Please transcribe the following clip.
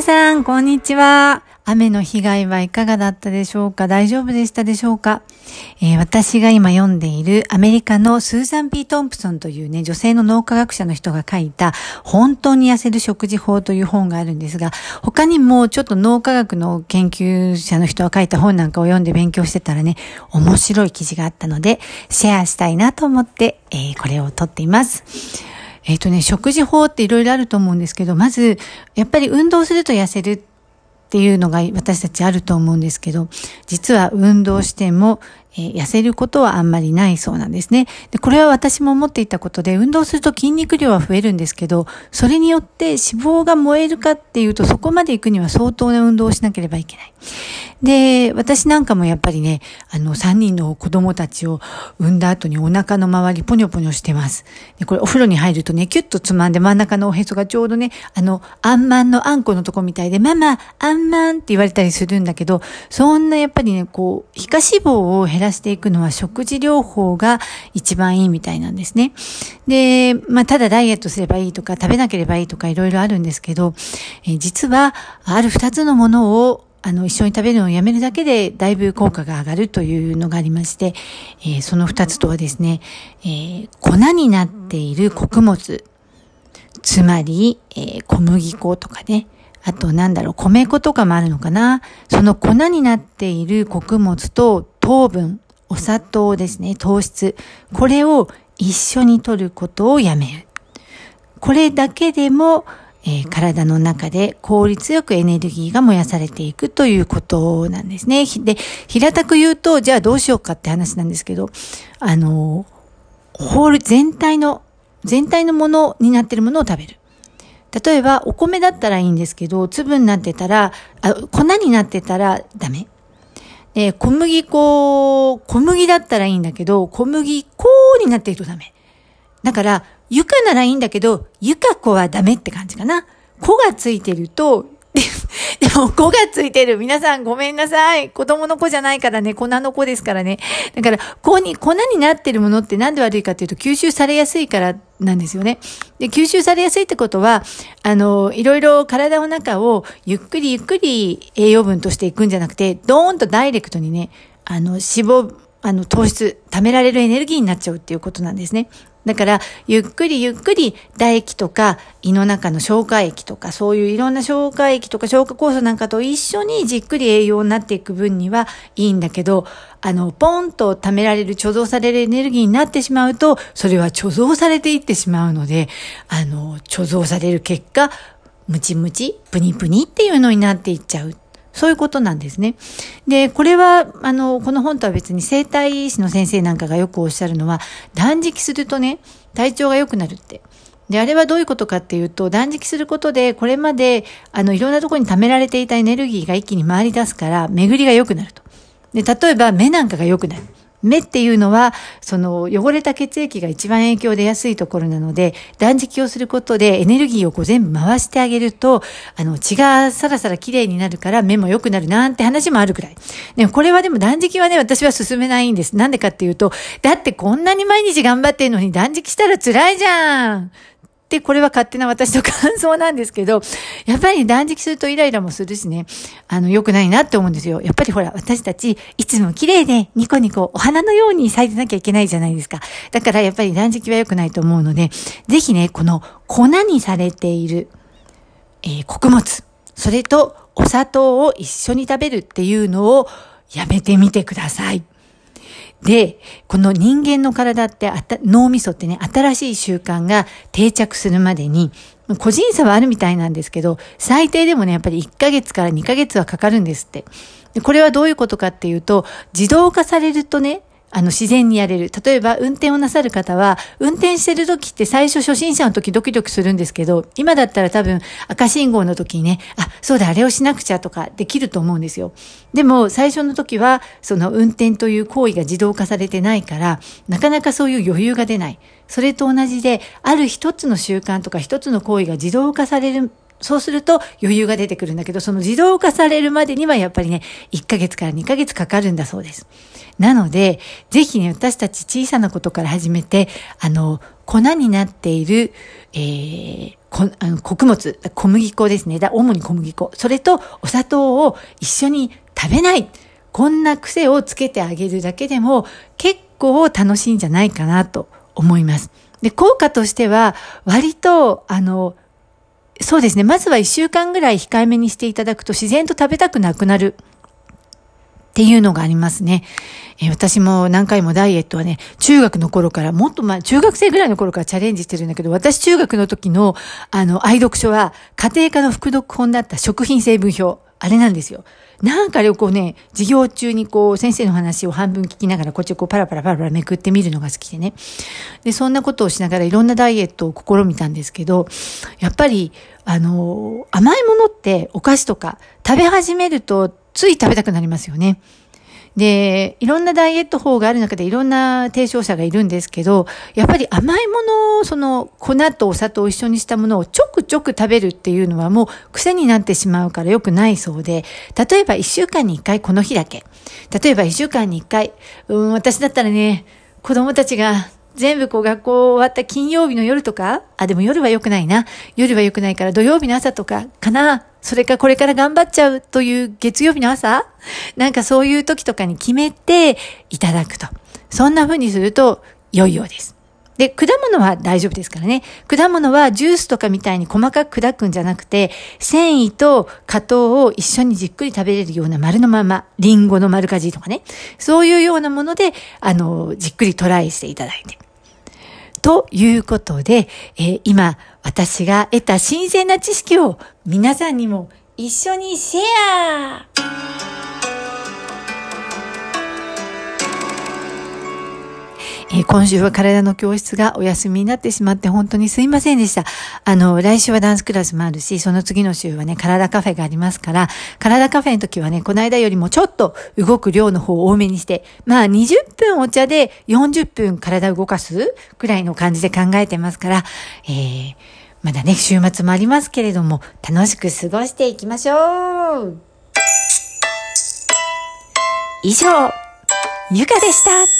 皆さん、こんにちは。雨の被害はいかがだったでしょうか？大丈夫でしたでしょうか、えー、私が今読んでいるアメリカのスーザン・ピー・トンプソンというね、女性の脳科学者の人が書いた本当に痩せる食事法という本があるんですが、他にもちょっと脳科学の研究者の人が書いた本なんかを読んで勉強してたらね、面白い記事があったので、シェアしたいなと思って、えー、これを撮っています。えっ、ー、とね、食事法っていろいろあると思うんですけど、まず、やっぱり運動すると痩せるっていうのが私たちあると思うんですけど、実は運動しても、えー、痩せることはあんまりないそうなんですね。で、これは私も思っていたことで、運動すると筋肉量は増えるんですけど、それによって脂肪が燃えるかっていうと、そこまで行くには相当な運動をしなければいけない。で、私なんかもやっぱりね、あの、3人の子供たちを産んだ後にお腹の周りポニョポニョしてます。で、これお風呂に入るとね、キュッとつまんで真ん中のおへそがちょうどね、あの、あんまんのあんこのとこみたいで、ママ、あんまんって言われたりするんだけど、そんなやっぱりね、こう、皮下脂肪を減らしていくのは食事療法が一番いいみたいなんですね。で、まあ、ただダイエットすればいいとか、食べなければいいとかいろいろあるんですけど、え実は、ある二つのものをあの、一緒に食べるのをやめるだけで、だいぶ効果が上がるというのがありまして、えー、その二つとはですね、えー、粉になっている穀物、つまり、えー、小麦粉とかね、あとなんだろう、米粉とかもあるのかな。その粉になっている穀物と糖分、お砂糖ですね、糖質。これを一緒に取ることをやめる。これだけでも、えー、体の中で効率よくエネルギーが燃やされていくということなんですね。で、平たく言うと、じゃあどうしようかって話なんですけど、あの、ホール全体の、全体のものになっているものを食べる。例えば、お米だったらいいんですけど、粒になってたら、あ粉になってたらダメ。で、小麦粉、小麦だったらいいんだけど、小麦粉になっているとダメ。だから、ゆかならいいんだけど、ゆか子はダメって感じかな。子がついてると、でも、子がついてる。皆さんごめんなさい。子供の子じゃないからね、粉の子ですからね。だから、子に、粉になってるものってなんで悪いかっていうと、吸収されやすいからなんですよね。で、吸収されやすいってことは、あの、いろいろ体の中をゆっくりゆっくり栄養分としていくんじゃなくて、ドーンとダイレクトにね、あの、脂肪、あの、糖質、貯められるエネルギーになっちゃうっていうことなんですね。だから、ゆっくりゆっくり唾液とか胃の中の消化液とか、そういういろんな消化液とか消化酵素なんかと一緒にじっくり栄養になっていく分にはいいんだけど、あの、ポンと貯められる、貯蔵されるエネルギーになってしまうと、それは貯蔵されていってしまうので、あの、貯蔵される結果、ムチムチ、プニプニっていうのになっていっちゃう。そういうことなんですね。で、これは、あの、この本とは別に生体医師の先生なんかがよくおっしゃるのは、断食するとね、体調が良くなるって。で、あれはどういうことかっていうと、断食することで、これまで、あの、いろんなところに溜められていたエネルギーが一気に回り出すから、巡りが良くなると。で、例えば目なんかが良くなる。目っていうのは、その汚れた血液が一番影響出やすいところなので、断食をすることでエネルギーをこう全部回してあげると、あの、血がさらさら綺麗になるから目も良くなるなんて話もあるくらい。でもこれはでも断食はね、私は進めないんです。なんでかっていうと、だってこんなに毎日頑張ってんのに断食したら辛いじゃん、これは勝手な私の感想なんですけど、やっぱり断食するとイライラもするしね、あの、良くないなって思うんですよ。やっぱりほら、私たち、いつも綺麗でニコニコ、お花のように咲いてなきゃいけないじゃないですか。だからやっぱり断食は良くないと思うので、ぜひね、この粉にされている、えー、穀物、それとお砂糖を一緒に食べるっていうのをやめてみてください。で、この人間の体って脳みそってね、新しい習慣が定着するまでに、個人差はあるみたいなんですけど、最低でもね、やっぱり1ヶ月から2ヶ月はかかるんですって。これはどういうことかっていうと、自動化されるとね、あの、自然にやれる。例えば、運転をなさる方は、運転してる時って最初初心者の時ドキドキするんですけど、今だったら多分赤信号の時にね、あ、そうだ、あれをしなくちゃとかできると思うんですよ。でも、最初の時は、その運転という行為が自動化されてないから、なかなかそういう余裕が出ない。それと同じで、ある一つの習慣とか一つの行為が自動化されるそうすると余裕が出てくるんだけど、その自動化されるまでにはやっぱりね、1ヶ月から2ヶ月かかるんだそうです。なので、ぜひね、私たち小さなことから始めて、あの、粉になっている、えー、こあの穀物、小麦粉ですね。だ主に小麦粉。それとお砂糖を一緒に食べない。こんな癖をつけてあげるだけでも結構楽しいんじゃないかなと思います。で、効果としては割と、あの、そうですね。まずは一週間ぐらい控えめにしていただくと自然と食べたくなくなるっていうのがありますね。えー、私も何回もダイエットはね、中学の頃から、もっと前、中学生ぐらいの頃からチャレンジしてるんだけど、私中学の時の、あの、愛読書は、家庭科の副読本だった食品成分表。あれなんですよ。なんかこうね、授業中にこう、先生の話を半分聞きながら、こっちをこう、パラパラパラパラめくってみるのが好きでね。で、そんなことをしながらいろんなダイエットを試みたんですけど、やっぱり、あの、甘いものってお菓子とか食べ始めるとつい食べたくなりますよね。で、いろんなダイエット法がある中でいろんな提唱者がいるんですけど、やっぱり甘いものを、その粉とお砂糖を一緒にしたものをちょくちょく食べるっていうのはもう癖になってしまうから良くないそうで、例えば一週間に一回この日だけ。例えば一週間に一回、うん、私だったらね、子供たちが全部こう学校終わった金曜日の夜とか、あ、でも夜は良くないな。夜は良くないから土曜日の朝とかかな。それかこれから頑張っちゃうという月曜日の朝なんかそういう時とかに決めていただくと。そんな風にすると良いようです。で、果物は大丈夫ですからね。果物はジュースとかみたいに細かく砕くんじゃなくて、繊維と果糖を一緒にじっくり食べれるような丸のまま、リンゴの丸かじりとかね。そういうようなもので、あの、じっくりトライしていただいて。ということで、えー、今、私が得た新鮮な知識を皆さんにも一緒にシェア。今週は体の教室がお休みになってしまって本当にすいませんでした。あの、来週はダンスクラスもあるし、その次の週はね、体カフェがありますから、体カフェの時はね、この間よりもちょっと動く量の方を多めにして、まあ20分お茶で40分体動かすくらいの感じで考えてますから、えー、まだね、週末もありますけれども、楽しく過ごしていきましょう以上、ゆかでした